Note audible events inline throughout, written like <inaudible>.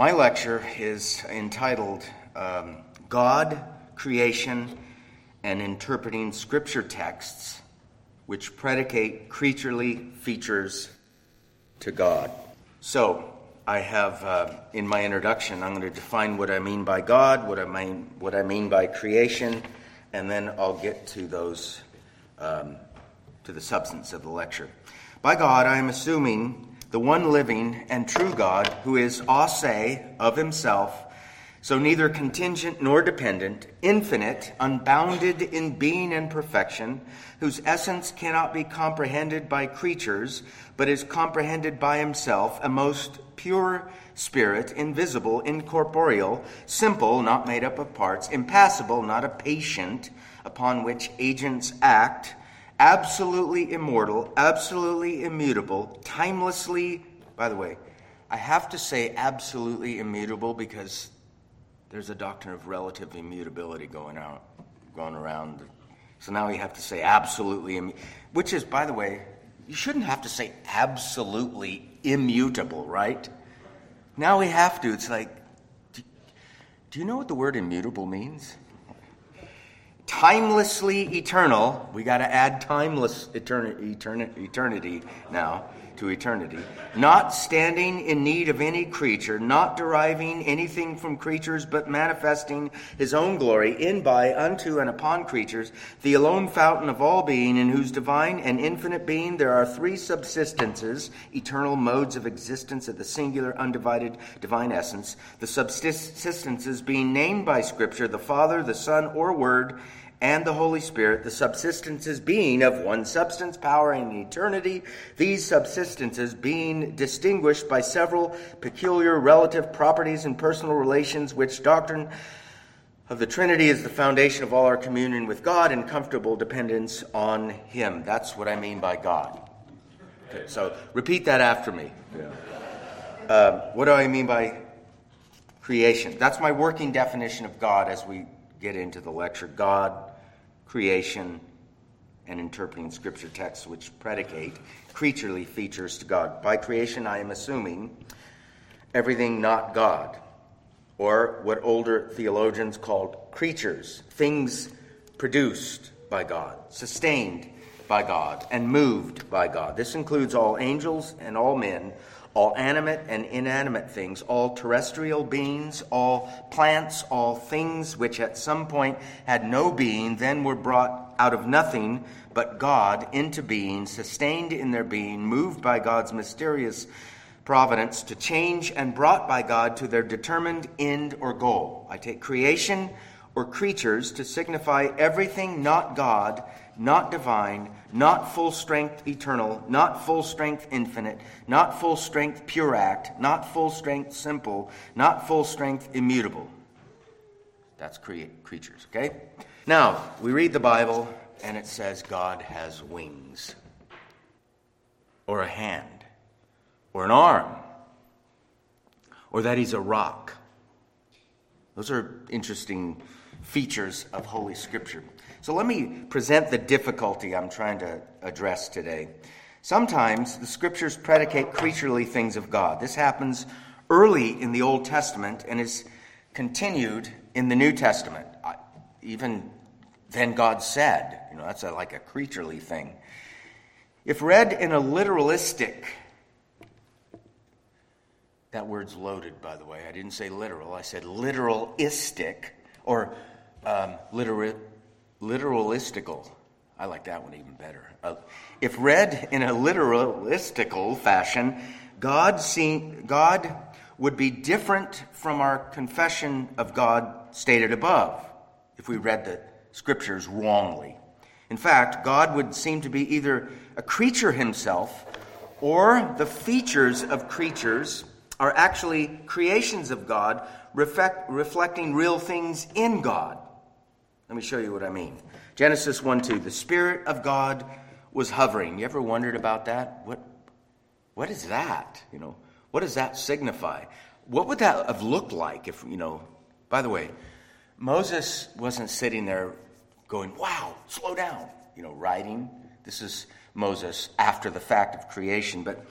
My lecture is entitled um, God, Creation, and Interpreting Scripture Texts which predicate creaturely features to God. So, I have uh, in my introduction, I'm going to define what I mean by God, what I mean, what I mean by creation, and then I'll get to those, um, to the substance of the lecture. By God, I am assuming the one living and true God who is a se of himself, so neither contingent nor dependent, infinite, unbounded in being and perfection, whose essence cannot be comprehended by creatures, but is comprehended by himself, a most pure spirit, invisible, incorporeal, simple, not made up of parts, impassible, not a patient, upon which agents act absolutely immortal, absolutely immutable, timelessly. By the way, I have to say absolutely immutable because there's a doctrine of relative immutability going out, going around. So now we have to say absolutely, which is, by the way, you shouldn't have to say absolutely immutable, right? Now we have to. It's like, do, do you know what the word immutable means? Timelessly eternal. We got to add timeless eternity, eternity, eternity now to eternity. Not standing in need of any creature, not deriving anything from creatures, but manifesting his own glory in, by, unto, and upon creatures, the alone fountain of all being, in whose divine and infinite being there are three subsistences, eternal modes of existence of the singular, undivided divine essence. The subsistences being named by Scripture the Father, the Son, or Word, and the Holy Spirit, the subsistences being of one substance, power, and eternity, these subsistences being distinguished by several peculiar relative properties and personal relations, which doctrine of the Trinity is the foundation of all our communion with God and comfortable dependence on Him. That's what I mean by God. Okay, so repeat that after me. Yeah. Uh, what do I mean by creation? That's my working definition of God as we get into the lecture. God creation, and interpreting scripture texts which predicate creaturely features to God. By creation, I am assuming everything not God, or what older theologians called creatures, things produced by God, sustained by God, and moved by God. This includes all angels and all men, all animate and inanimate things, all terrestrial beings, all plants, all things which at some point had no being, then were brought out of nothing but God into being, sustained in their being, moved by God's mysterious providence to change and brought by God to their determined end or goal. I take creation or creatures to signify everything not God not divine, not full strength eternal, not full strength infinite, not full strength pure act, not full strength simple, not full strength immutable. That's create creatures, okay? Now, we read the Bible and it says God has wings, or a hand, or an arm, or that he's a rock. Those are interesting features of Holy Scripture. So let me present the difficulty I'm trying to address today. Sometimes the scriptures predicate creaturely things of God. This happens early in the Old Testament and is continued in the New Testament. Even then, God said, you know, that's a, like a creaturely thing. If read in a literalistic, that word's loaded, by the way. I didn't say literal, I said literalistic or um, literal literalistical. I like that one even better. Uh, if read in a literalistical fashion, God, seen, God would be different from our confession of God stated above if we read the scriptures wrongly. In fact, God would seem to be either a creature himself or the features of creatures are actually creations of God reflect, reflecting real things in God. Let me show you what I mean. Genesis 1 2. The Spirit of God was hovering. You ever wondered about that? What, what is that? You know, what does that signify? What would that have looked like if, you know, by the way, Moses wasn't sitting there going, wow, slow down, you know, writing. This is Moses after the fact of creation. But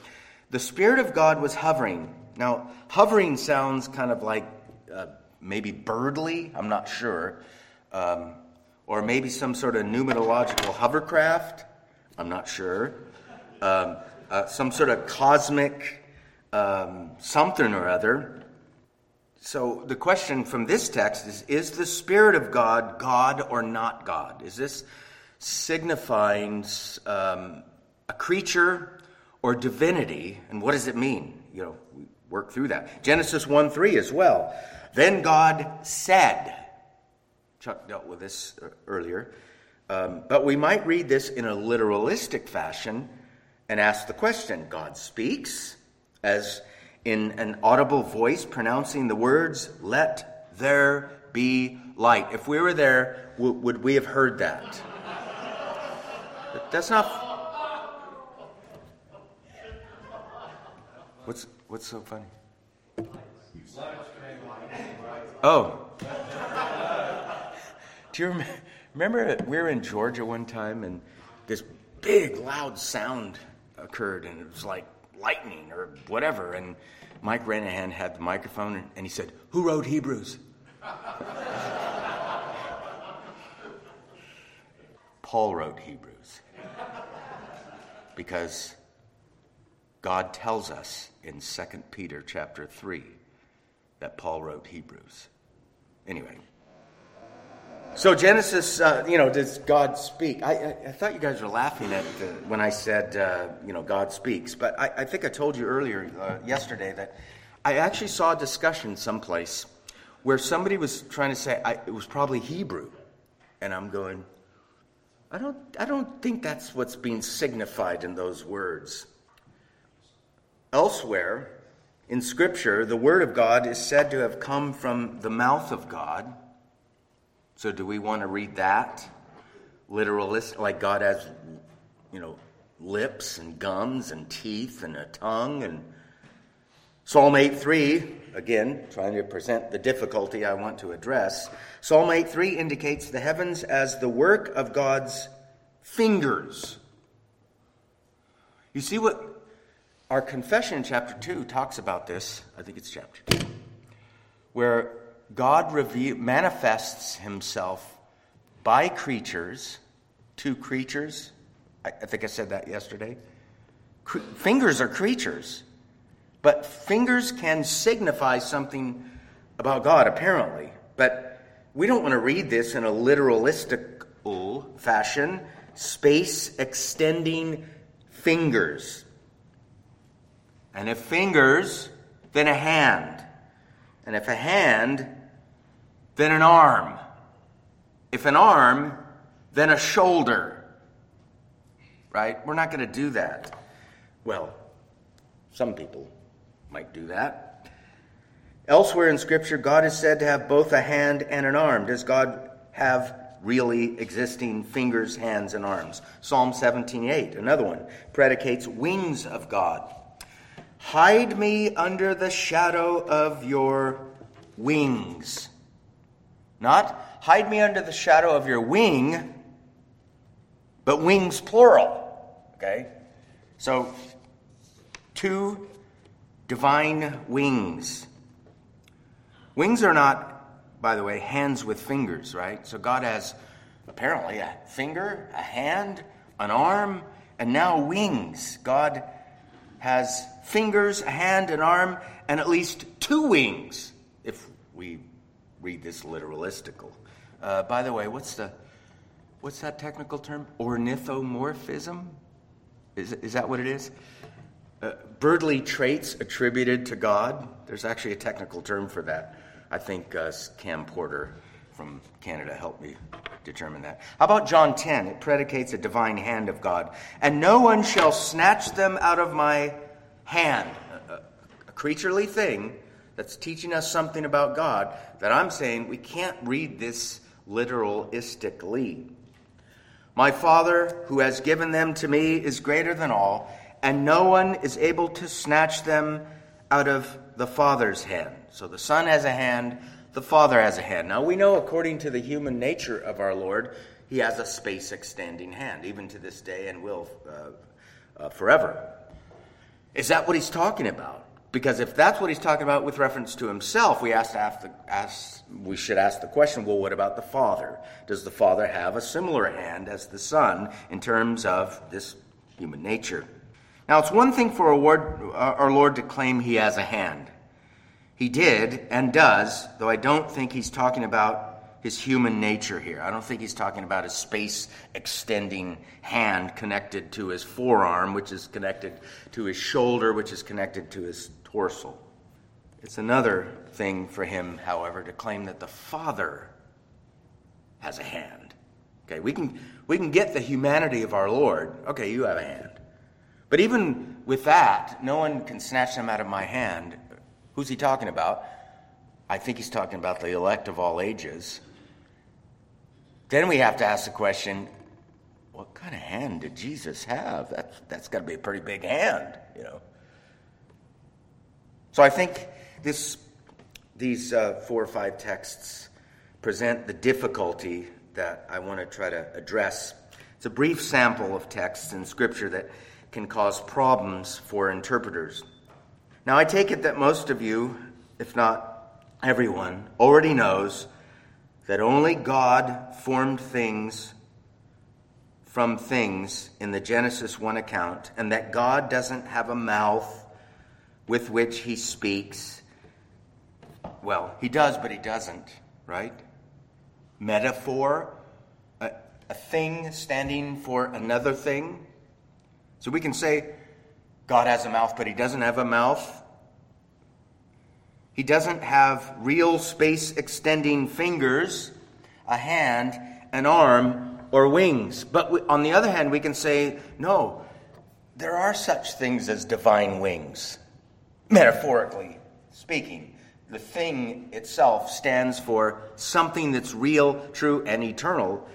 the Spirit of God was hovering. Now, hovering sounds kind of like uh, maybe birdly, I'm not sure, um, or maybe some sort of pneumatological hovercraft, I'm not sure, um, uh, some sort of cosmic um, something or other. So the question from this text is Is the Spirit of God God or not God? Is this signifying um, a creature or divinity? And what does it mean? You know, we work through that. Genesis 1 3 as well. Then God said, Chuck dealt with this uh, earlier, um, but we might read this in a literalistic fashion and ask the question God speaks as in an audible voice pronouncing the words, Let there be light. If we were there, w- would we have heard that? That's not. What's, what's so funny? Oh. You <laughs> remember we were in Georgia one time and this big loud sound occurred and it was like lightning or whatever. And Mike Renihan had the microphone and he said, Who wrote Hebrews? <laughs> Paul wrote Hebrews because God tells us in 2 Peter chapter 3 that Paul wrote Hebrews. Anyway, so Genesis, uh, you know, does God speak? I, I, I, thought you guys were laughing at when I said, uh, you know, God speaks. But I, I think I told you earlier uh, yesterday that I actually saw a discussion someplace where somebody was trying to say it was probably Hebrew, and I'm going, I don't, I don't think that's what's being signified in those words. Elsewhere in Scripture, the Word of God is said to have come from the mouth of God so do we want to read that? Literalist, like God has, you know, lips and gums and teeth and a tongue and Psalm 8:3 again trying to present the difficulty I want to address. Psalm 8:3 indicates the heavens as the work of God's fingers. You see what our confession in chapter 2 talks about this. I think it's chapter 2. Where God reveal, manifests himself by creatures, two creatures. I, I think I said that yesterday. Cre- fingers are creatures, but fingers can signify something about God, apparently. But we don't want to read this in a literalistic fashion. Space extending fingers. And if fingers, then a hand. And if a hand, then an arm. If an arm, then a shoulder. Right? We're not going to do that. Well, some people might do that. Elsewhere in Scripture, God is said to have both a hand and an arm. Does God have really existing fingers, hands, and arms? Psalm 17:8, another one, predicates wings of God. Hide me under the shadow of your wings. Not hide me under the shadow of your wing, but wings plural. Okay? So, two divine wings. Wings are not, by the way, hands with fingers, right? So, God has apparently a finger, a hand, an arm, and now wings. God has fingers, a hand, an arm, and at least two wings, if we read this literalistical. Uh, by the way, what's the what's that technical term? Ornithomorphism? Is, is that what it is? Uh, birdly traits attributed to God. There's actually a technical term for that. I think uh, Cam Porter from Canada helped me determine that. How about John 10? It predicates a divine hand of God. And no one shall snatch them out of my hand. A, a, a creaturely thing that's teaching us something about God that I'm saying we can't read this literalistically. My Father, who has given them to me, is greater than all, and no one is able to snatch them out of the Father's hand. So the Son has a hand, the Father has a hand. Now we know, according to the human nature of our Lord, he has a space extending hand, even to this day and will uh, uh, forever. Is that what he's talking about? Because if that's what he's talking about with reference to himself, we, ask ask the, ask, we should ask the question well, what about the Father? Does the Father have a similar hand as the Son in terms of this human nature? Now, it's one thing for uh, our Lord to claim he has a hand. He did and does, though I don't think he's talking about his human nature here. I don't think he's talking about his space extending hand connected to his forearm, which is connected to his shoulder, which is connected to his torso. It's another thing for him, however, to claim that the Father has a hand. Okay, we can, we can get the humanity of our Lord. Okay, you have a hand. But even with that, no one can snatch them out of my hand. Who's he talking about? I think he's talking about the elect of all ages. Then we have to ask the question what kind of hand did Jesus have? That's, that's got to be a pretty big hand, you know. So I think this, these uh, four or five texts present the difficulty that I want to try to address. It's a brief sample of texts in Scripture that can cause problems for interpreters. Now, I take it that most of you, if not everyone, already knows that only God formed things from things in the Genesis 1 account, and that God doesn't have a mouth with which he speaks. Well, he does, but he doesn't, right? Metaphor, a, a thing standing for another thing. So we can say God has a mouth, but he doesn't have a mouth. He doesn't have real space extending fingers, a hand, an arm, or wings. But we, on the other hand, we can say, no, there are such things as divine wings, metaphorically speaking. The thing itself stands for something that's real, true, and eternal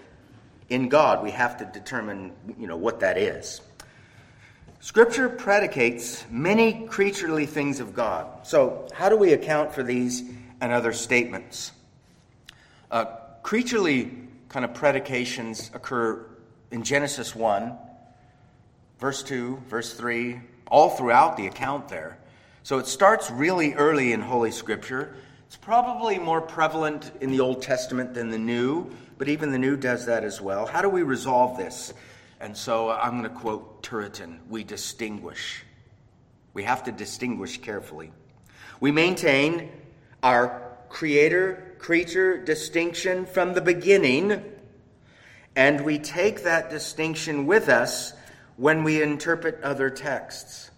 in God. We have to determine, you know, what that is. Scripture predicates many creaturely things of God. So, how do we account for these and other statements? Uh, creaturely kind of predications occur in Genesis 1, verse 2, verse 3, all throughout the account there. So, it starts really early in Holy Scripture. It's probably more prevalent in the Old Testament than the New, but even the New does that as well. How do we resolve this? And so uh, I'm going to quote Turretin we distinguish. We have to distinguish carefully. We maintain our creator creature distinction from the beginning, and we take that distinction with us when we interpret other texts.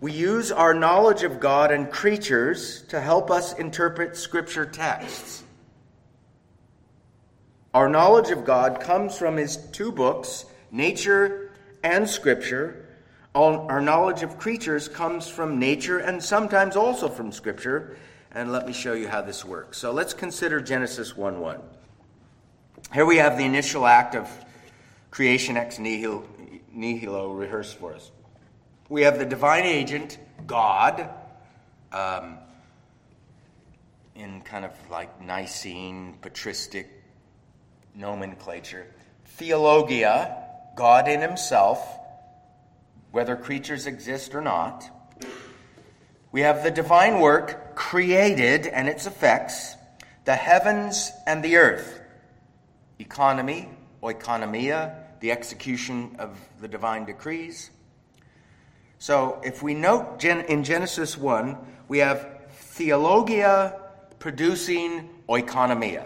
We use our knowledge of God and creatures to help us interpret scripture texts. Our knowledge of God comes from his two books, nature and scripture. Our knowledge of creatures comes from nature and sometimes also from scripture. And let me show you how this works. So let's consider Genesis 1 1. Here we have the initial act of creation ex nihilo, rehearsed for us. We have the divine agent, God, um, in kind of like Nicene, patristic nomenclature. Theologia, God in Himself, whether creatures exist or not. We have the divine work created and its effects, the heavens and the earth, economy, oikonomia, the execution of the divine decrees. So if we note in Genesis 1, we have theologia producing oikonomia.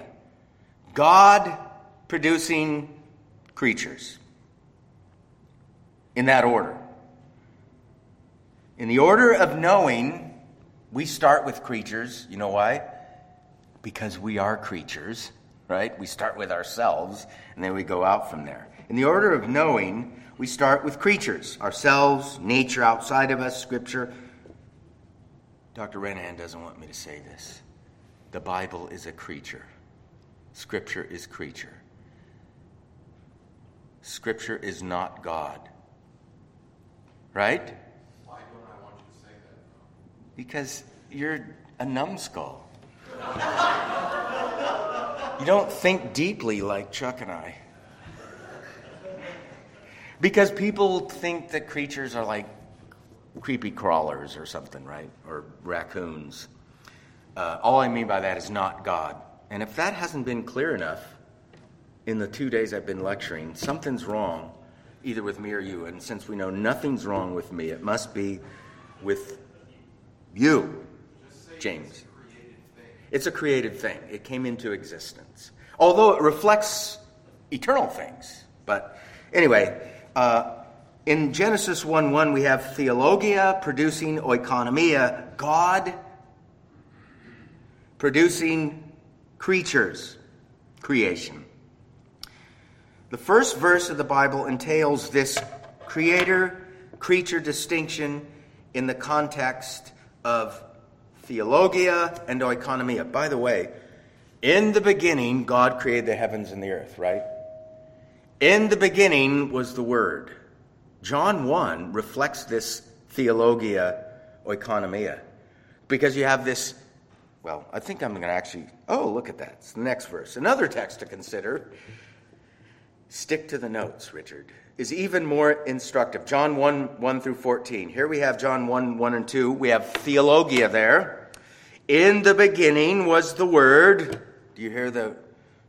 God producing creatures. In that order. In the order of knowing, we start with creatures. You know why? Because we are creatures, right? We start with ourselves, and then we go out from there. In the order of knowing, we start with creatures ourselves, nature outside of us, scripture. Dr. Renihan doesn't want me to say this. The Bible is a creature, scripture is creature. Scripture is not God. Right? Why don't I want you to say that? Because you're a numbskull. you don't think deeply like Chuck and I. Because people think that creatures are like creepy crawlers or something, right? Or raccoons. Uh, all I mean by that is not God. And if that hasn't been clear enough in the two days I've been lecturing, something's wrong either with me or you. And since we know nothing's wrong with me, it must be with you, James. It's a created thing. It came into existence. Although it reflects eternal things. But anyway, uh, in Genesis 1 1, we have theologia producing oikonomia, God producing creatures, creation. The first verse of the Bible entails this creator creature distinction in the context of theologia and oikonomia. By the way, in the beginning, God created the heavens and the earth, right? In the beginning was the Word. John 1 reflects this theologia oikonomia because you have this. Well, I think I'm going to actually. Oh, look at that. It's the next verse. Another text to consider Stick to the notes, Richard, is even more instructive. John 1 1 through 14. Here we have John 1 1 and 2. We have theologia there. In the beginning was the Word. Do you hear the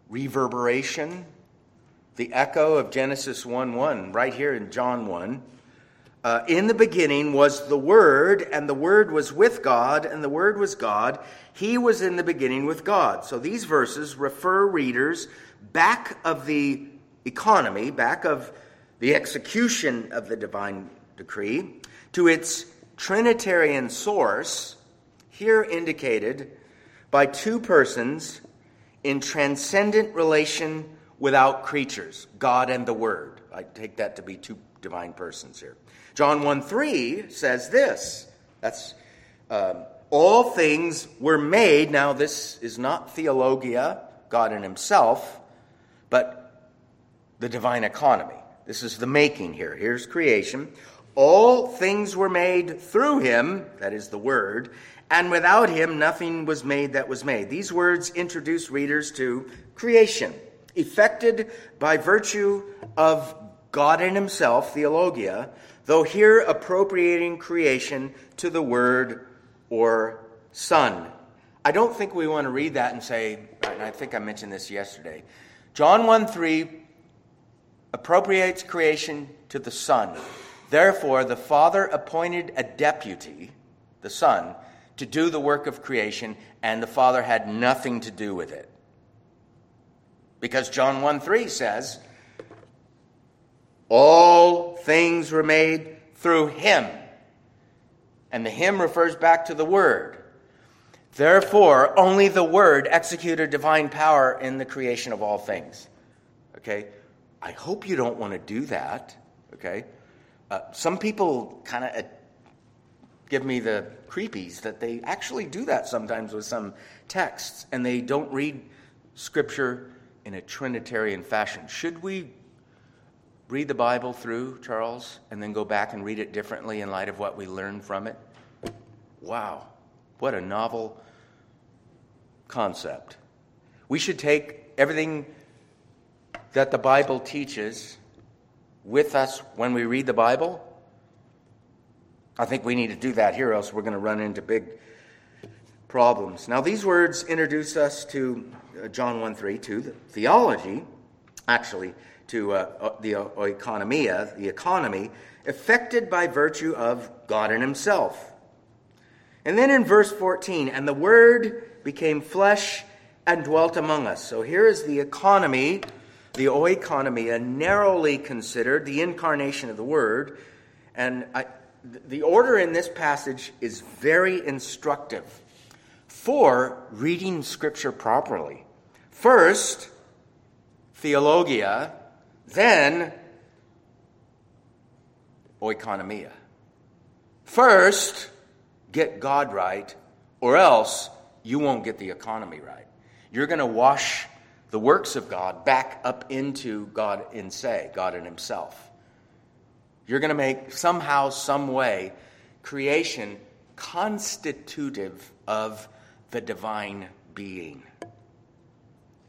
reverberation? The echo of Genesis 1 1, right here in John 1. Uh, in the beginning was the Word, and the Word was with God, and the Word was God. He was in the beginning with God. So these verses refer readers back of the economy, back of the execution of the divine decree, to its Trinitarian source, here indicated by two persons in transcendent relation without creatures, God and the Word. I take that to be two divine persons here. John 1 3 says this. That's um, all things were made. Now, this is not theologia, God in Himself, but the divine economy. This is the making here. Here's creation. All things were made through him, that is the word, and without him nothing was made that was made. These words introduce readers to creation, effected by virtue of God in himself, theologia, though here appropriating creation to the word or son. I don't think we want to read that and say, and I think I mentioned this yesterday. John 1 3 appropriates creation to the Son. Therefore, the Father appointed a deputy, the Son, to do the work of creation, and the Father had nothing to do with it. Because John 1 3 says, All things were made through him. And the him refers back to the Word. Therefore, only the Word executed divine power in the creation of all things. Okay? I hope you don't want to do that, okay? Uh, some people kind of uh, give me the creepies that they actually do that sometimes with some texts, and they don't read Scripture in a Trinitarian fashion. Should we read the Bible through, Charles, and then go back and read it differently in light of what we learned from it? Wow, what a novel concept. We should take everything that the Bible teaches with us when we read the Bible? I think we need to do that here, else we're going to run into big problems. Now, these words introduce us to uh, John 1 3, to the theology, actually, to uh, uh, the uh, oikonomia, the economy, affected by virtue of God in Himself. And then in verse 14, and the Word became flesh and dwelt among us. So here is the economy the oikonomia, narrowly considered, the incarnation of the Word. And I, the order in this passage is very instructive for reading Scripture properly. First, theologia, then oikonomia. First, get God right, or else you won't get the economy right. You're going to wash the works of God back up into God in say, God in Himself. You're going to make somehow, some way, creation constitutive of the divine being.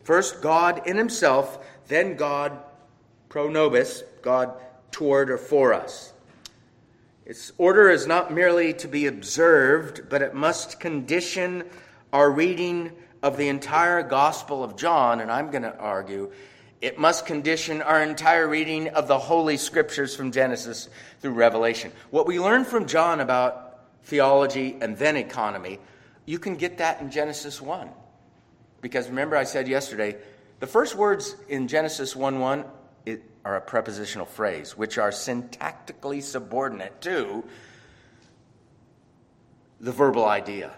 First, God in Himself, then God pro nobis, God toward or for us. Its order is not merely to be observed, but it must condition our reading of the entire Gospel of John, and I'm going to argue it must condition our entire reading of the Holy Scriptures from Genesis through Revelation. What we learn from John about theology and then economy, you can get that in Genesis 1. Because remember, I said yesterday, the first words in Genesis 1 1 are a prepositional phrase, which are syntactically subordinate to the verbal idea.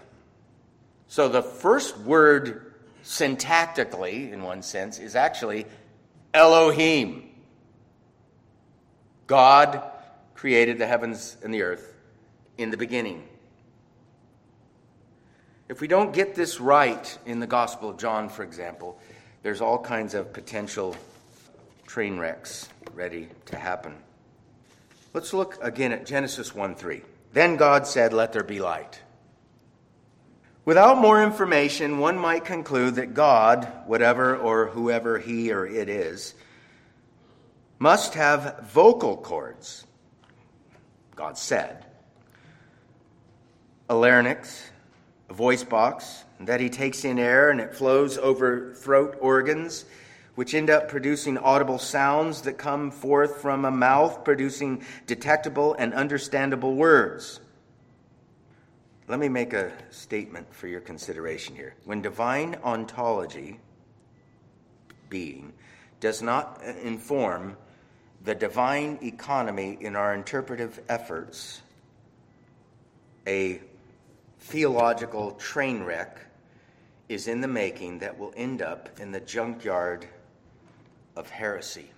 So the first word syntactically, in one sense, is actually Elohim. God created the heavens and the earth in the beginning. If we don't get this right in the Gospel of John, for example, there's all kinds of potential train wrecks ready to happen. Let's look again at Genesis 1 3. Then God said, Let there be light. Without more information, one might conclude that God, whatever or whoever he or it is, must have vocal cords. God said. A larynx, a voice box, that he takes in air and it flows over throat organs which end up producing audible sounds that come forth from a mouth, producing detectable and understandable words. Let me make a statement for your consideration here. When divine ontology, being, does not uh, inform the divine economy in our interpretive efforts, a theological train wreck is in the making that will end up in the junkyard of heresy.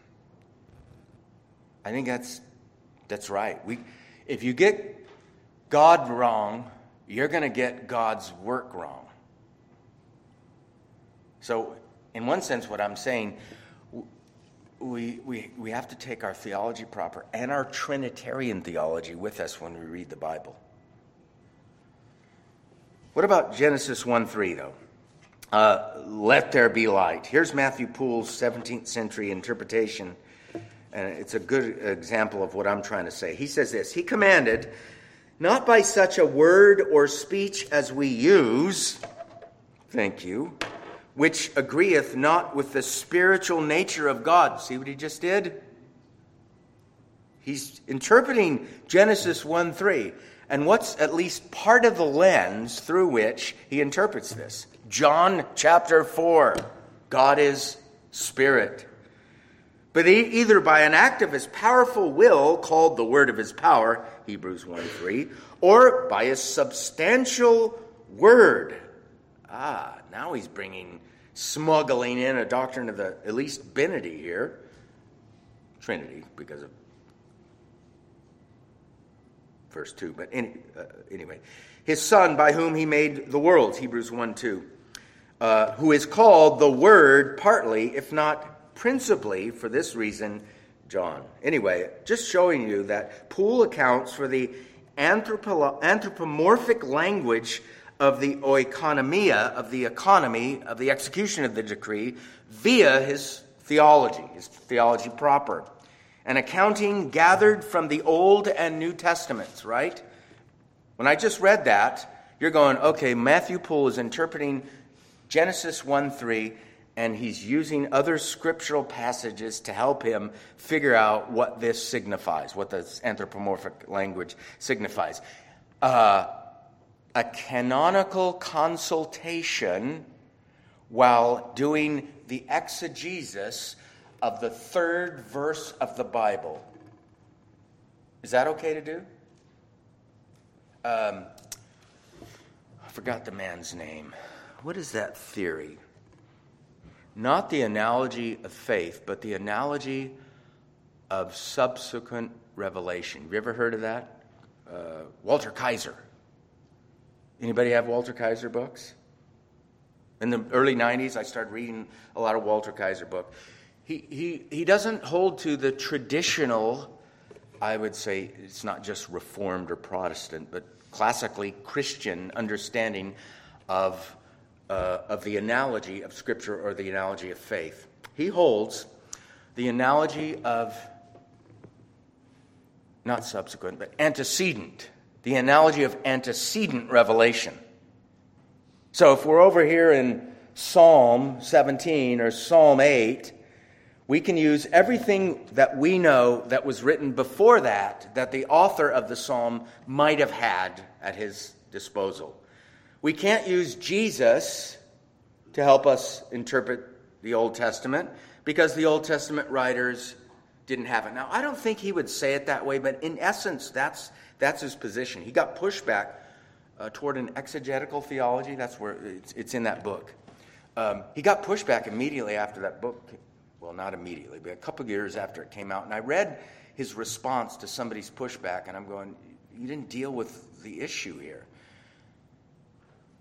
I think that's, that's right. We, if you get God wrong, you're going to get God's work wrong. So, in one sense, what I'm saying, we, we, we have to take our theology proper and our Trinitarian theology with us when we read the Bible. What about Genesis 1 3, though? uh, let there be light. Here's Matthew Poole's 17th century interpretation, and it's a good example of what I'm trying to say. He says this He commanded, not by such a word or speech as we use, thank you, which agreeth not with the spiritual nature of God. See what he just did? He's interpreting Genesis 1 3. And what's at least part of the lens through which he interprets this? John chapter 4 God is spirit. But either by an act of his powerful will, called the word of his power, Hebrews 1 3, or by a substantial word. Ah, now he's bringing, smuggling in a doctrine of the at least Binity here, Trinity, because of verse 2. But any, uh, anyway, his son by whom he made the worlds, Hebrews 1 2 uh, who is called the Word partly, if not principally, for this reason, John. Anyway, just showing you that Poole accounts for the anthropo- anthropomorphic language of the oikonomia, of the economy, of the execution of the decree, via his theology, his theology proper. An accounting gathered from the Old and New Testaments, right? When I just read that, you're going, okay, Matthew Poole is interpreting Genesis 1 3, and he's using other scriptural passages to help him figure out what this signifies, what this anthropomorphic language signifies. Uh, a canonical consultation while doing the exegesis of the third verse of the Bible. Is that okay to do? Um, I forgot the man's name what is that theory? Not the analogy of faith, but the analogy of subsequent revelation. Have you ever heard of that? Uh, Walter Kaiser. Anybody have Walter Kaiser books? In the early 90s, I started reading a lot of Walter Kaiser books. He, he, he doesn't hold to the traditional, I would say, it's not just Reformed or Protestant, but classically Christian understanding of uh, of the analogy of Scripture or the analogy of faith. He holds the analogy of not subsequent, but antecedent, the analogy of antecedent revelation. So if we're over here in Psalm 17 or Psalm 8, we can use everything that we know that was written before that, that the author of the psalm might have had at his disposal. We can't use Jesus to help us interpret the Old Testament because the Old Testament writers didn't have it. Now, I don't think he would say it that way, but in essence, that's, that's his position. He got pushback uh, toward an exegetical theology. That's where it's, it's in that book. Um, he got pushback immediately after that book well, not immediately, but a couple of years after it came out. And I read his response to somebody's pushback, and I'm going, You didn't deal with the issue here.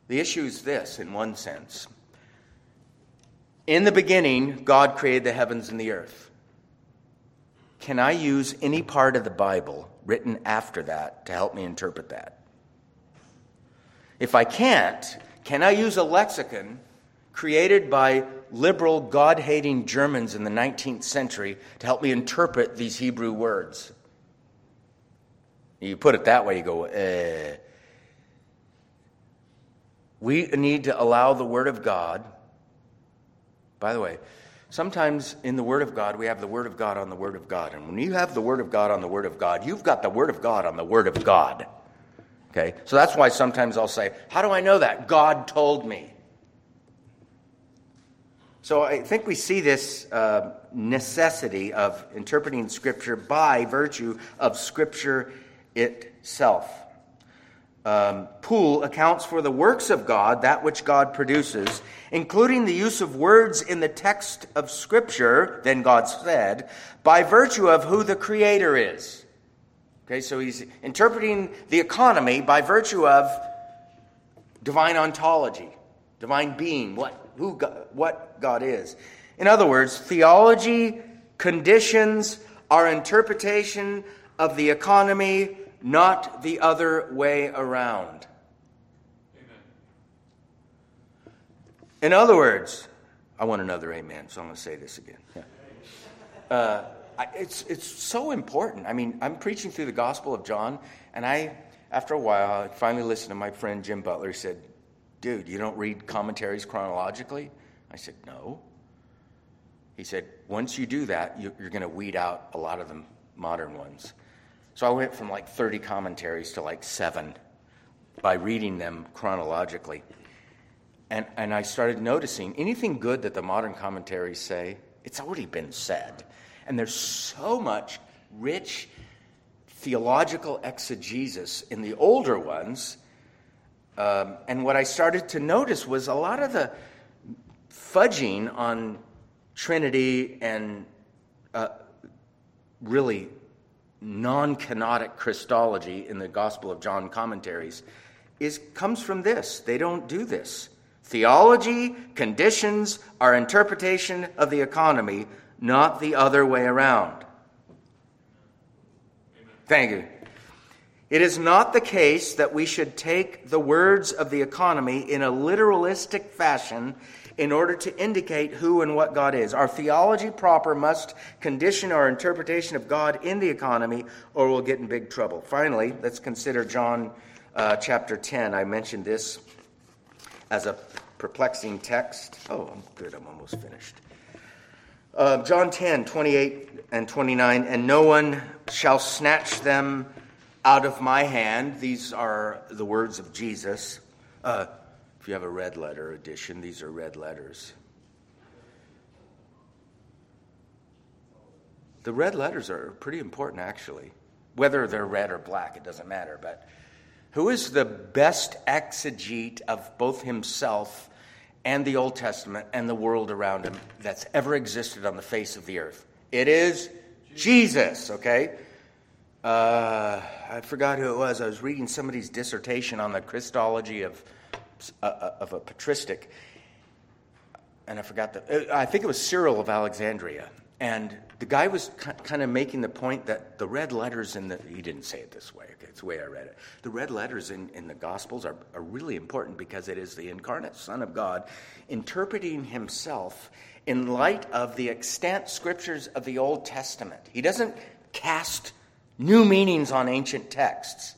The issue is this, in one sense. In the beginning, God created the heavens and the earth. Can I use any part of the Bible written after that to help me interpret that? If I can't, can I use a lexicon created by liberal, God hating Germans in the 19th century to help me interpret these Hebrew words. You put it that way, you go, eh. We need to allow the Word of God. By the way, sometimes in the Word of God, we have the Word of God on the Word of God. And when you have the Word of God on the Word of God, you've got the Word of God on the Word of God. Okay? So that's why sometimes I'll say, How do I know that? God told me. So I think we see this uh, necessity of interpreting Scripture by virtue of Scripture itself. Um, Poole accounts for the works of God, that which God produces, including the use of words in the text of Scripture, then God said, by virtue of who the Creator is. Okay, so he's interpreting the economy by virtue of divine ontology, divine being, what who God, what God is. In other words, theology conditions our interpretation of the economy, not the other way around. Amen. In other words, I want another amen, so I'm going to say this again. Yeah. Uh, it's, it's so important. I mean, I'm preaching through the Gospel of John, and I, after a while, I finally listened to my friend Jim Butler. He said, Dude, you don't read commentaries chronologically? I said, No. He said, Once you do that, you're going to weed out a lot of the modern ones. So I went from like 30 commentaries to like seven by reading them chronologically. And, and I started noticing anything good that the modern commentaries say, it's already been said. And there's so much rich theological exegesis in the older ones um, and what I started to notice was a lot of the fudging on Trinity and uh, really non kenotic Christology in the Gospel of John commentaries is, comes from this. They don't do this. Theology conditions our interpretation of the economy, not the other way around. Thank you. It is not the case that we should take the words of the economy in a literalistic fashion in order to indicate who and what God is. Our theology proper must condition our interpretation of God in the economy, or we'll get in big trouble. Finally, let's consider John uh, chapter 10. I mentioned this as a perplexing text. Oh, I'm good. I'm almost finished. Uh, John 10, 28 and 29. And no one shall snatch them out of my hand. These are the words of Jesus. Uh, you have a red letter edition, these are red letters. The red letters are pretty important, actually. Whether they're red or black, it doesn't matter. But who is the best exegete of both himself and the Old Testament and the world around him that's ever existed on the face of the earth? It is Jesus, okay? Uh, I forgot who it was. I was reading somebody's dissertation on the Christology of, of a patristic, and I forgot the. Uh, I think it was Cyril of Alexandria, and the guy was kind of making the point that the red letters in the. He didn't say it this way. Okay, it's the way I read it. The red letters in, in the Gospels are, are really important because it is the incarnate Son of God interpreting Himself in light of the extant scriptures of the Old Testament. He doesn't cast new meanings on ancient texts.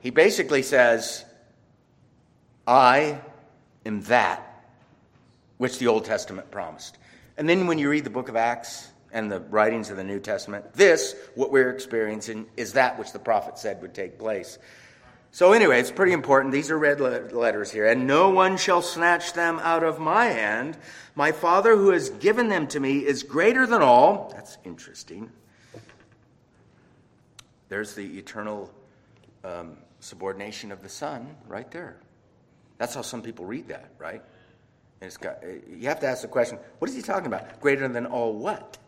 He basically says, I am that which the Old Testament promised. And then when you read the book of Acts and the writings of the New Testament, this, what we're experiencing, is that which the prophet said would take place. So, anyway, it's pretty important. These are red letters here. And no one shall snatch them out of my hand. My Father who has given them to me is greater than all. That's interesting. There's the eternal um, subordination of the Son right there. That's how some people read that, right? And it's got, eh, you have to ask the question what is he talking about? Greater than all what?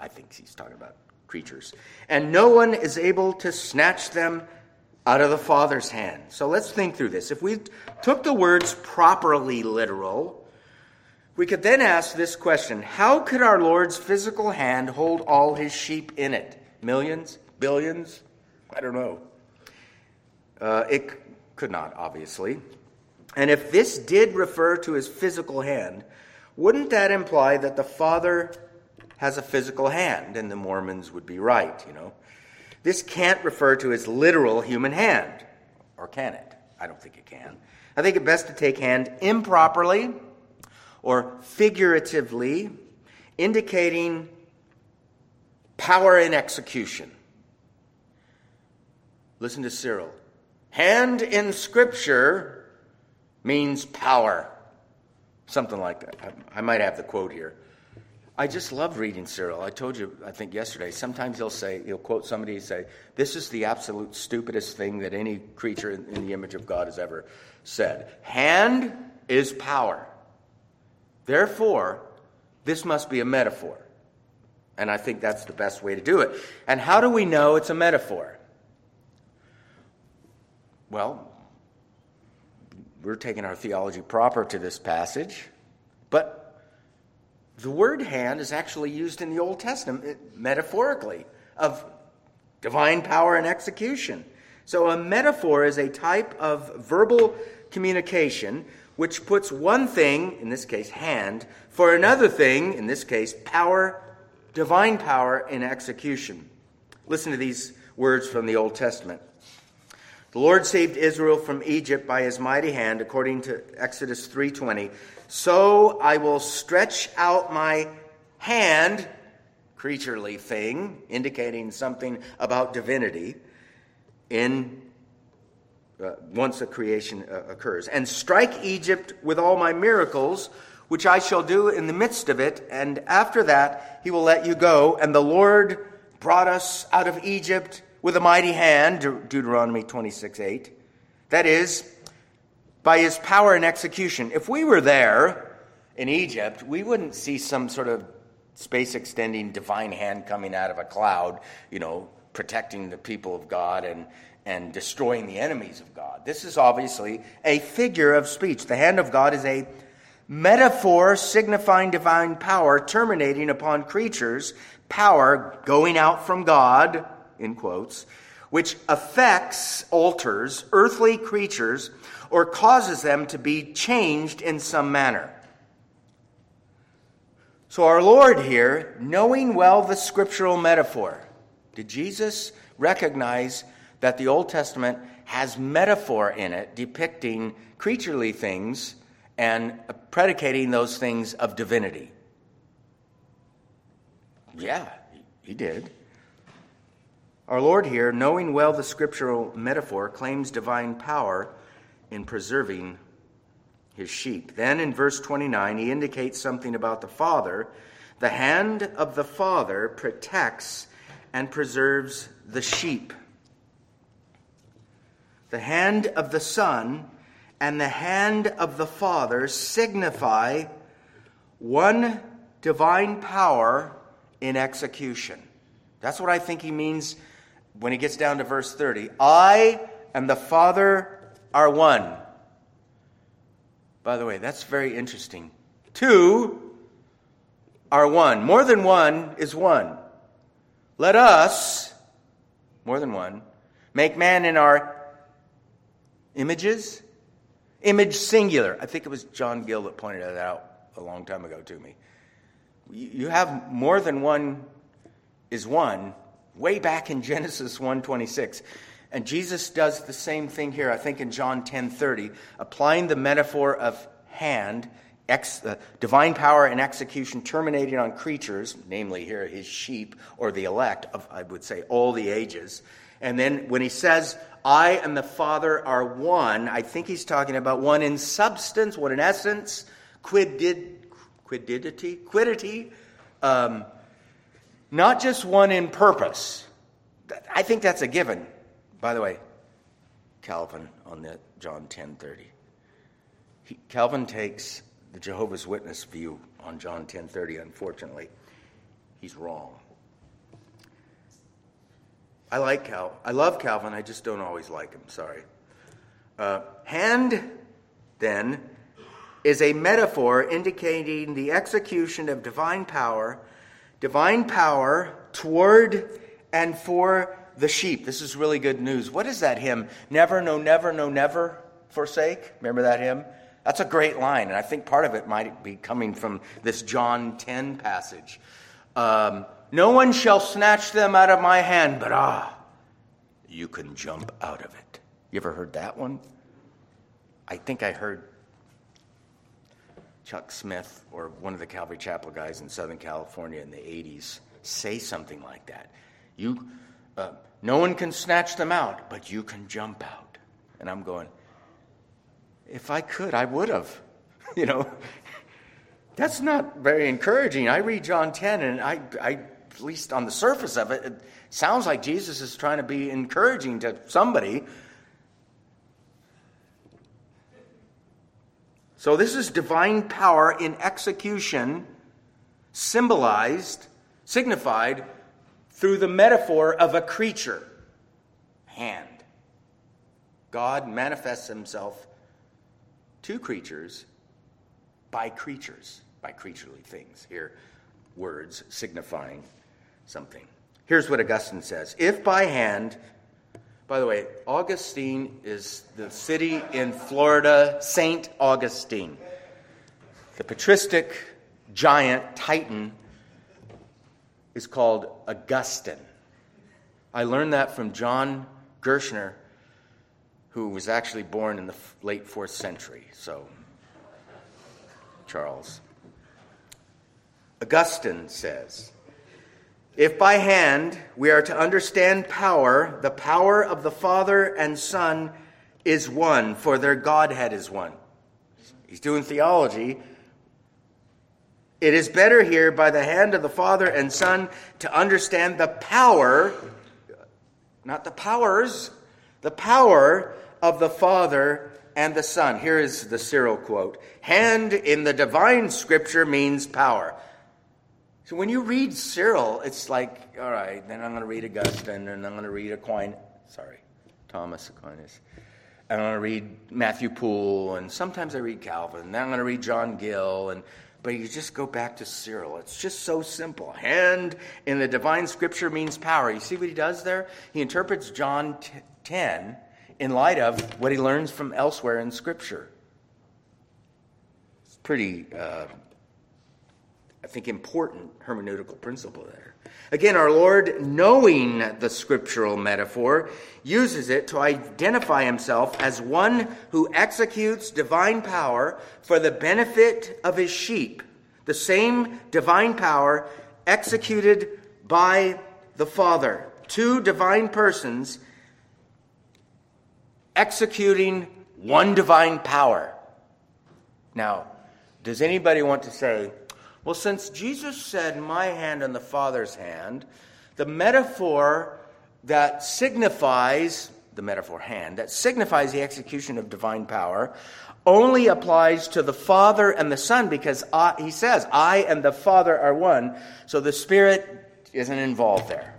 I think he's talking about creatures. And no one is able to snatch them out of the Father's hand. So let's think through this. If we took the words properly literal, we could then ask this question How could our Lord's physical hand hold all his sheep in it? Millions? Billions? I don't know. Uh, it could not, obviously. And if this did refer to his physical hand, wouldn't that imply that the Father has a physical hand, and the Mormons would be right, you know. This can't refer to his literal human hand, or can it? I don't think it can. I think it best to take hand improperly or figuratively, indicating power in execution. Listen to Cyril. Hand in Scripture means power. Something like that. I might have the quote here. I just love reading Cyril. I told you, I think yesterday, sometimes he'll say, he'll quote somebody and say, This is the absolute stupidest thing that any creature in the image of God has ever said. Hand is power. Therefore, this must be a metaphor. And I think that's the best way to do it. And how do we know it's a metaphor? Well, we're taking our theology proper to this passage, but the word hand is actually used in the Old Testament eh, metaphorically of divine power and execution. So, a metaphor is a type of verbal communication which puts one thing, in this case, hand, for another thing, in this case, power, divine power in execution. Listen to these words from the Old Testament. The Lord saved Israel from Egypt by his mighty hand, according to Exodus 3:20. So I will stretch out my hand, creaturely thing, indicating something about divinity, in uh, once a creation uh, occurs, and strike Egypt with all my miracles, which I shall do in the midst of it. And after that, he will let you go. And the Lord brought us out of Egypt with a mighty hand, De- Deuteronomy 26 8. That is, by his power and execution. If we were there in Egypt, we wouldn't see some sort of space extending divine hand coming out of a cloud, you know, protecting the people of God and, and destroying the enemies of God. This is obviously a figure of speech. The hand of God is a metaphor signifying divine power terminating upon creatures, power going out from God, in quotes, which affects, alters earthly creatures or causes them to be changed in some manner. So, our Lord here, knowing well the scriptural metaphor, did Jesus recognize that the Old Testament has metaphor in it depicting creaturely things and predicating those things of divinity? Yeah, he did. Our Lord here, knowing well the scriptural metaphor, claims divine power in preserving his sheep. Then in verse 29, he indicates something about the Father. The hand of the Father protects and preserves the sheep. The hand of the Son and the hand of the Father signify one divine power in execution. That's what I think he means when he gets down to verse 30. I and the Father are one. By the way, that's very interesting. Two are one. More than one is one. Let us, more than one, make man in our images. Image singular. I think it was John Gill that pointed that out a long time ago to me. you have more than one is one way back in Genesis 1:26. And Jesus does the same thing here, I think in John 10:30, applying the metaphor of hand, ex, uh, divine power and execution terminating on creatures, namely here his sheep or the elect of I would say all the ages. And then when he says, I and the Father are one, I think he's talking about one in substance, one in essence, quidid, quiddity, quiddity, um, not just one in purpose. I think that's a given. By the way, Calvin on the John 10:30. He, Calvin takes the Jehovah's Witness view on John 10:30. Unfortunately, he's wrong. I like Cal. I love Calvin. I just don't always like him. Sorry. Uh, hand, then, is a metaphor indicating the execution of divine power, divine power toward and for the sheep. This is really good news. What is that hymn? Never, no, never, no, never forsake. Remember that hymn? That's a great line, and I think part of it might be coming from this John 10 passage. Um, no one shall snatch them out of my hand, but ah, you can jump out of it. You ever heard that one? I think I heard Chuck Smith or one of the Calvary Chapel guys in Southern California in the 80s say something like that. You, uh, no one can snatch them out, but you can jump out. And I'm going, if I could, I would have. <laughs> you know, that's not very encouraging. I read John 10, and I, I, at least on the surface of it, it sounds like Jesus is trying to be encouraging to somebody. So, this is divine power in execution, symbolized, signified through the metaphor of a creature hand. God manifests himself to creatures by creatures, by creaturely things. Here, words signifying something. Here's what Augustine says If by hand, by the way, Augustine is the city in Florida, St. Augustine, the patristic giant titan is called Augustine. I learned that from John Gerstner, who was actually born in the late fourth century. So, Charles. Augustine says, If by hand we are to understand power, the power of the Father and Son is one, for their Godhead is one. He's doing theology it is better here by the hand of the Father and Son to understand the power, not the powers, the power of the Father and the Son. Here is the Cyril quote Hand in the divine scripture means power. So when you read Cyril, it's like, all right, then I'm going to read Augustine and I'm going to read Aquinas. Sorry, Thomas Aquinas. And I'm going to read Matthew Poole, and sometimes I read Calvin. And then I'm going to read John Gill, and but you just go back to Cyril. It's just so simple. Hand in the divine scripture means power. You see what he does there? He interprets John 10 in light of what he learns from elsewhere in scripture. It's pretty, uh, I think, important hermeneutical principle there. Again, our Lord, knowing the scriptural metaphor, uses it to identify himself as one who executes divine power for the benefit of his sheep. The same divine power executed by the Father. Two divine persons executing one divine power. Now, does anybody want to say, well, since Jesus said, My hand and the Father's hand, the metaphor that signifies, the metaphor hand, that signifies the execution of divine power, only applies to the Father and the Son because I, he says, I and the Father are one. So the Spirit isn't involved there.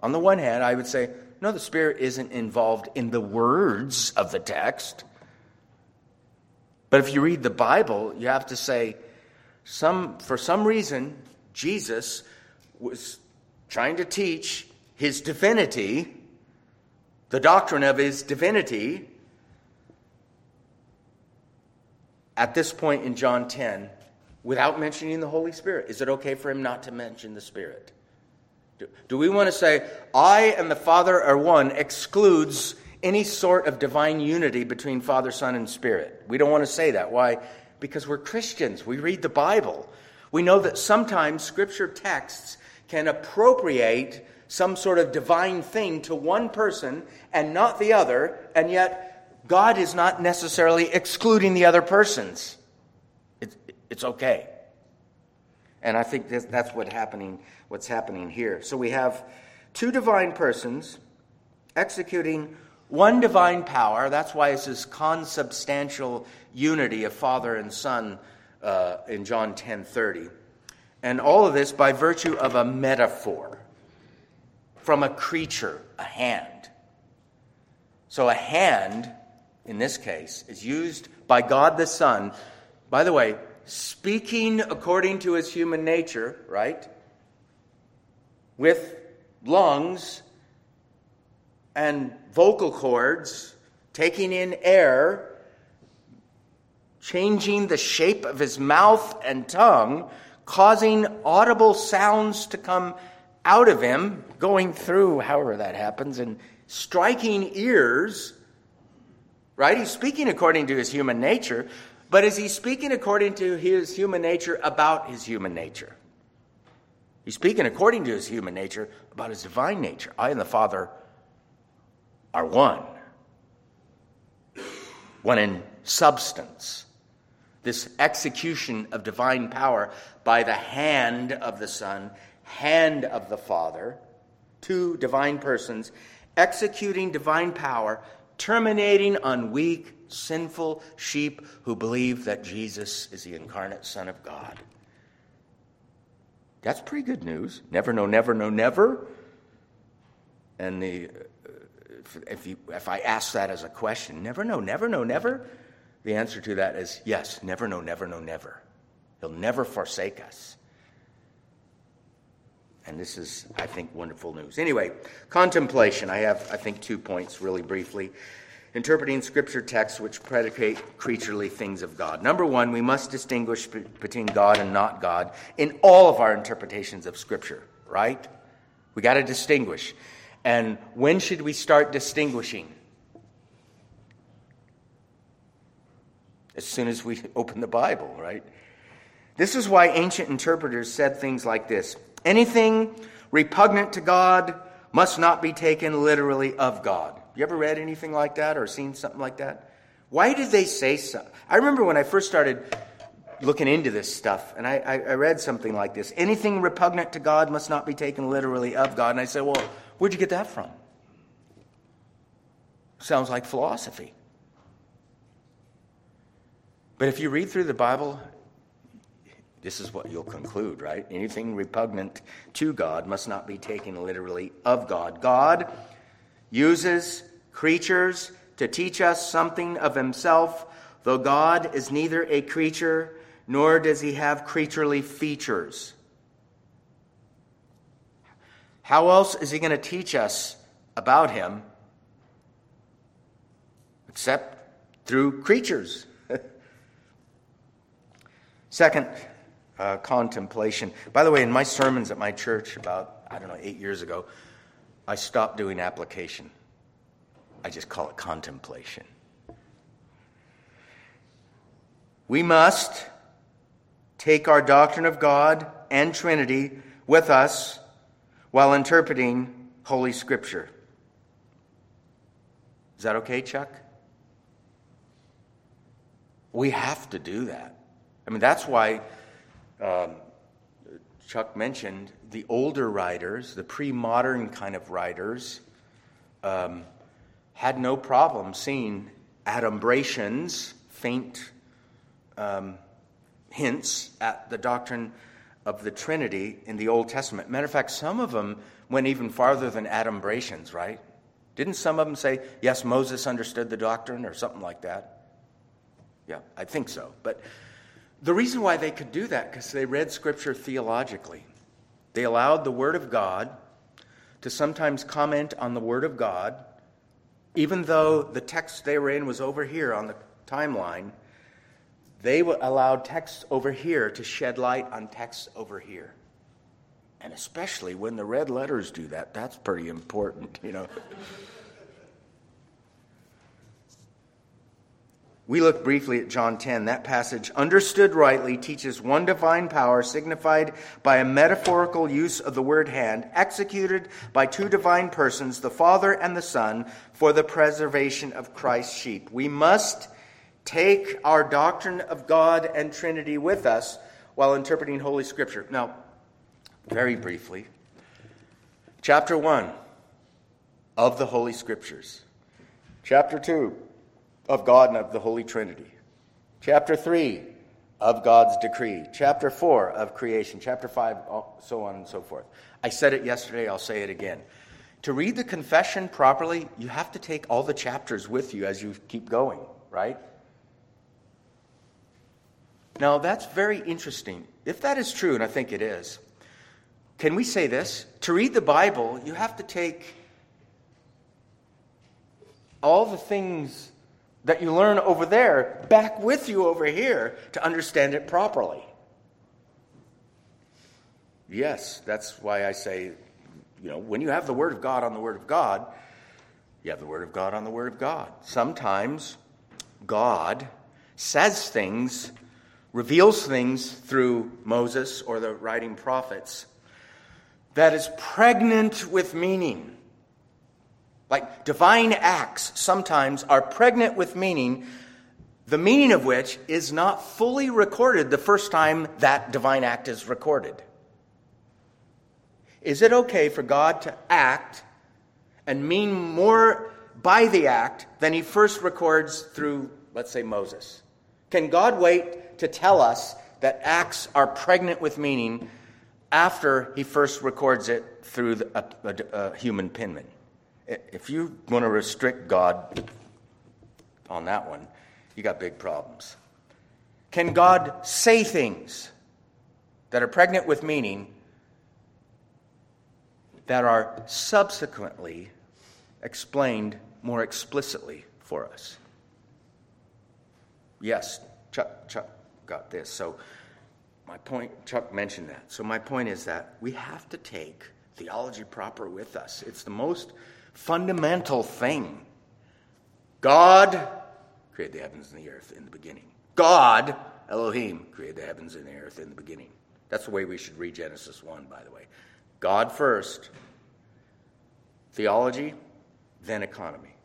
On the one hand, I would say, no, the Spirit isn't involved in the words of the text. But if you read the Bible, you have to say, some, for some reason, Jesus was trying to teach his divinity, the doctrine of his divinity. At this point in John 10, without mentioning the Holy Spirit? Is it okay for him not to mention the Spirit? Do, do we want to say, I and the Father are one, excludes any sort of divine unity between Father, Son, and Spirit? We don't want to say that. Why? Because we're Christians. We read the Bible. We know that sometimes Scripture texts can appropriate some sort of divine thing to one person and not the other, and yet God is not necessarily excluding the other persons. It's, okay. And I think that's what happening, what's happening here. So we have two divine persons executing one divine power. That's why it's this consubstantial unity of Father and Son uh, in John 10:30. And all of this by virtue of a metaphor from a creature, a hand. So a hand, in this case, is used by God the Son. By the way, speaking according to his human nature, right? With lungs and vocal cords, taking in air, changing the shape of his mouth and tongue, causing audible sounds to come out of him, going through, however that happens, and striking ears, right? He's speaking according to his human nature, but is he speaking according to his human nature about his human nature? He's speaking according to his human nature about his divine nature. I and the Father are one. One in substance. This execution of divine power by the hand of the Son, hand of the Father, two divine persons, executing divine power, terminating on weak, sinful sheep who believe that Jesus is the incarnate Son of God. That's pretty good news. Never, no, never, no, never. And the if, you, if I ask that as a question, never know, never know, never, the answer to that is yes, never know, never know, never. He'll never forsake us. And this is, I think, wonderful news. Anyway, contemplation. I have, I think, two points really briefly. Interpreting scripture texts which predicate creaturely things of God. Number one, we must distinguish between God and not God in all of our interpretations of scripture, right? We got to distinguish. And when should we start distinguishing? As soon as we <laughs> open the Bible, right? This is why ancient interpreters said things like this Anything repugnant to God must not be taken literally of God. You ever read anything like that or seen something like that? Why did they say so? I remember when I first started looking into this stuff, and I, I, read something like this Anything repugnant to God must not be taken literally of God. And I said, Well, Where'd you get that from? Sounds like philosophy. But if you read through the Bible, this is what you'll conclude, right? Anything repugnant to God must not be taken literally of God. God uses creatures to teach us something of himself, though God is neither a creature nor does he have creaturely features. How else is he going to teach us about him except through creatures? <laughs> Second, uh, contemplation. By the way, in my sermons at my church about, I don't know, eight years ago, I stopped doing application. I just call it contemplation. We must take our doctrine of God and Trinity with us while interpreting Holy Scripture. Is that okay, Chuck? We have to do that. I mean, that's why um, Chuck mentioned the older writers, the pre modern kind of writers, um, had no problem seeing adumbrations, faint um, hints at the doctrine of the Trinity in the Old Testament. Matter of fact, some of them went even farther than adumbrations, right? Didn't some of them say, yes, Moses understood the doctrine or something like that? Yeah, I think so. But the reason why they could do that, because they read Scripture theologically. They allowed the Word of God to sometimes comment on the Word of God, even though the text they were in was over here on the timeline. They allowed texts over here to shed light on texts over here. And especially when the red letters do that, that's pretty important, you know. We look briefly at John 10. That passage, understood rightly, teaches one divine power signified by a metaphorical use of the word hand, executed by two divine persons, the Father and the Son, for the preservation of Christ's sheep. We must take our doctrine of God and Trinity with us while interpreting Holy Scripture. Now, very briefly, chapter 1 of the Holy Scriptures, chapter 2 of God and of the Holy Trinity. Chapter 3 of God's decree. Chapter 4 of creation. Chapter 5, so on and so forth. I said it yesterday, I'll say it again. To read the confession properly, you have to take all the chapters with you as you keep going, right? Now, that's very interesting. If that is true, and I think it is, can we say this? To read the Bible, you have to take all the things that you learn over there back with you over here to understand it properly. Yes, that's why I say, you know, when you have the Word of God on the Word of God, you have the Word of God on the Word of God. Sometimes God says things, reveals things through Moses or the writing prophets that is pregnant with meaning. Like divine acts sometimes are pregnant with meaning, the meaning of which is not fully recorded the first time that divine act is recorded. Is it okay for God to act and mean more by the act than he first records through, let's say, Moses? Can God wait to tell us that acts are pregnant with meaning after he first records it through a, a, a human penman? if you want to restrict God on that one, you got big problems. Can God say things that are pregnant with meaning that are subsequently explained more explicitly for us? Yes, Chuck, Chuck got this. So, my point, Chuck mentioned that. So, my point is that we have to take theology proper with us. It's the most fundamental thing. God created the heavens and the earth in the beginning. God, Elohim, created the heavens and the earth in the beginning. That's the way we should read Genesis 1, by the way. God first, theology, then economy.